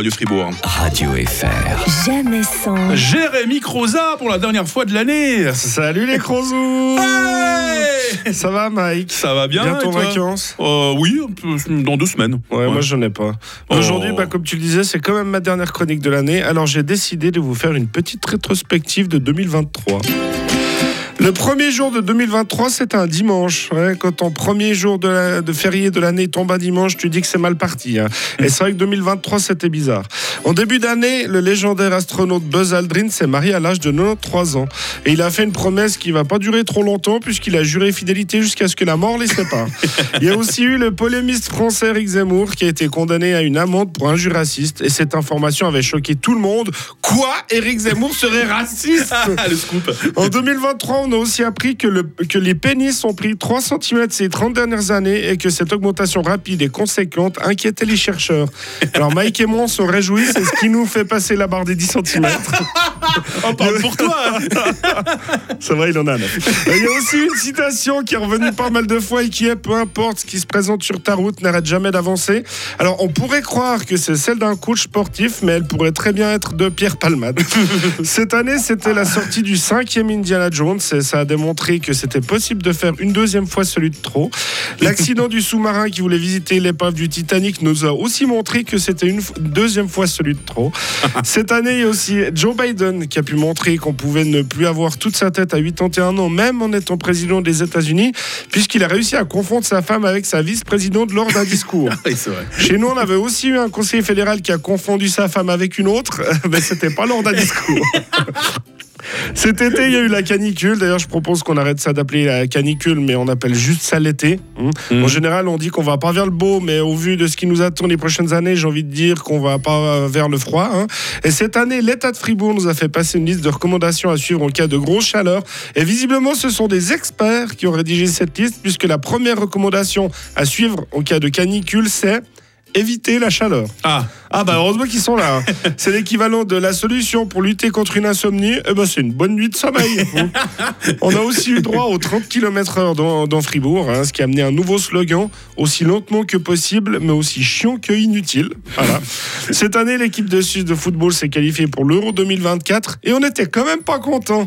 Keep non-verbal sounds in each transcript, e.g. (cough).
Radio Fribourg. Radio FR. Jamais sans. Jérémy Croza pour la dernière fois de l'année. Salut les Crozous Hey Ça va Mike Ça va bien Bientôt vacances Euh, Oui, dans deux semaines. Ouais, moi j'en ai pas. Oh. Aujourd'hui, bah, comme tu le disais, c'est quand même ma dernière chronique de l'année. Alors j'ai décidé de vous faire une petite rétrospective de 2023. Le premier jour de 2023, c'est un dimanche. Ouais, quand ton premier jour de, la- de férié de l'année tombe un dimanche, tu dis que c'est mal parti. hein. Et c'est vrai que 2023, c'était bizarre. En début d'année, le légendaire astronaute Buzz Aldrin s'est marié à l'âge de 93 ans. Et il a fait une promesse qui va pas durer trop longtemps, puisqu'il a juré fidélité jusqu'à ce que la mort les sépare. Il y a aussi eu le polémiste français Eric Zemmour qui a été condamné à une amende pour injure raciste. Et cette information avait choqué tout le monde. Quoi? Eric Zemmour serait raciste? Ah, (laughs) le scoop. en 2023, on a aussi appris que les pénis ont pris 3 cm ces 30 dernières années et que cette augmentation rapide et conséquente inquiétait les chercheurs. Alors Mike et moi, on se réjouit, c'est ce qui nous fait passer la barre des 10 cm. (laughs) (laughs) On parle pour toi. (laughs) Ça va, il en a. Et Il y a aussi une citation qui est revenue pas mal de fois et qui est peu importe ce qui se présente sur ta route, n'arrête jamais d'avancer. Alors on pourrait croire que c'est celle d'un coach sportif, mais elle pourrait très bien être de Pierre Palmade. (laughs) Cette année, c'était la sortie du cinquième Indiana Jones et ça a démontré que c'était possible de faire une deuxième fois celui de trop. L'accident du sous-marin qui voulait visiter l'épave du Titanic nous a aussi montré que c'était une deuxième fois celui de trop. Cette année, il y a aussi Joe Biden qui a pu montrer qu'on pouvait ne plus avoir toute sa tête à 81 ans, même en étant président des États-Unis, puisqu'il a réussi à confondre sa femme avec sa vice-présidente lors d'un discours. (laughs) Oui, c'est vrai. Chez nous, on avait aussi eu un conseiller fédéral qui a confondu sa femme avec une autre, (laughs) mais c'était pas lors d'un discours. (laughs) Cet été, il y a eu la canicule. D'ailleurs, je propose qu'on arrête ça d'appeler la canicule, mais on appelle juste ça l'été. hein. Mhm. En général, on dit qu'on va pas vers le beau, mais au vu de ce qui nous attend les prochaines années, j'ai envie de dire qu'on va pas vers le froid. hein. Et cette année, l'État de Fribourg nous a fait passer une liste de recommandations à suivre en cas de grosse chaleur. Et visiblement, ce sont des experts qui ont rédigé cette liste, puisque la première recommandation à suivre en cas de canicule, c'est éviter la chaleur. Ah, Ah bah heureusement qu'ils sont là. hein. (laughs) C'est l'équivalent de la solution pour lutter contre une insomnie. Eh ben c'est une bonne nuit de sommeil. (laughs) On a aussi eu droit aux 30 km/h dans, dans Fribourg, hein, ce qui a amené un nouveau slogan aussi lentement que possible, mais aussi chiant que inutile. Voilà. (laughs) Cette année, l'équipe de Suisse de football s'est qualifiée pour l'Euro 2024 et on n'était quand même pas content.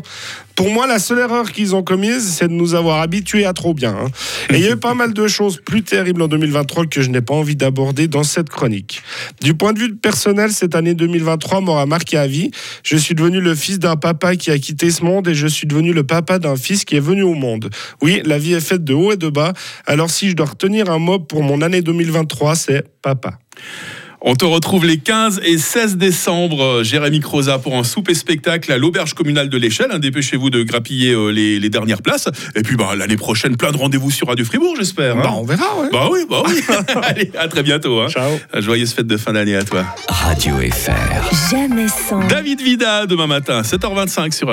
Pour moi, la seule erreur qu'ils ont commise, c'est de nous avoir habitués à trop bien. hein. Et il y a eu pas mal de choses plus terribles en 2023 que je n'ai pas envie d'aborder dans cette chronique. Du point de vue personnel, cette année 2023 m'aura marqué à vie. Je suis devenu le fils d'un papa qui a quitté ce monde et je suis devenu le papa d'un fils qui est venu au monde. Oui, la vie est faite de haut et de bas. Alors si je dois retenir un mot pour mon année 2023, c'est papa. On te retrouve les 15 et 16 décembre, euh, Jérémy Croza, pour un souper spectacle à l'auberge communale de l'Échelle. Hein, Dépêchez-vous de grappiller euh, les, les dernières places. Et puis bah, l'année prochaine, plein de rendez-vous sur Radio Fribourg, j'espère. hein. Bah, on verra, ouais. Bah oui, bah oui. (laughs) Allez, à très bientôt. hein. Ciao. Joyeuse fête de fin d'année à toi. Radio FR. Jamais sans. David Vida, demain matin, 7h25 sur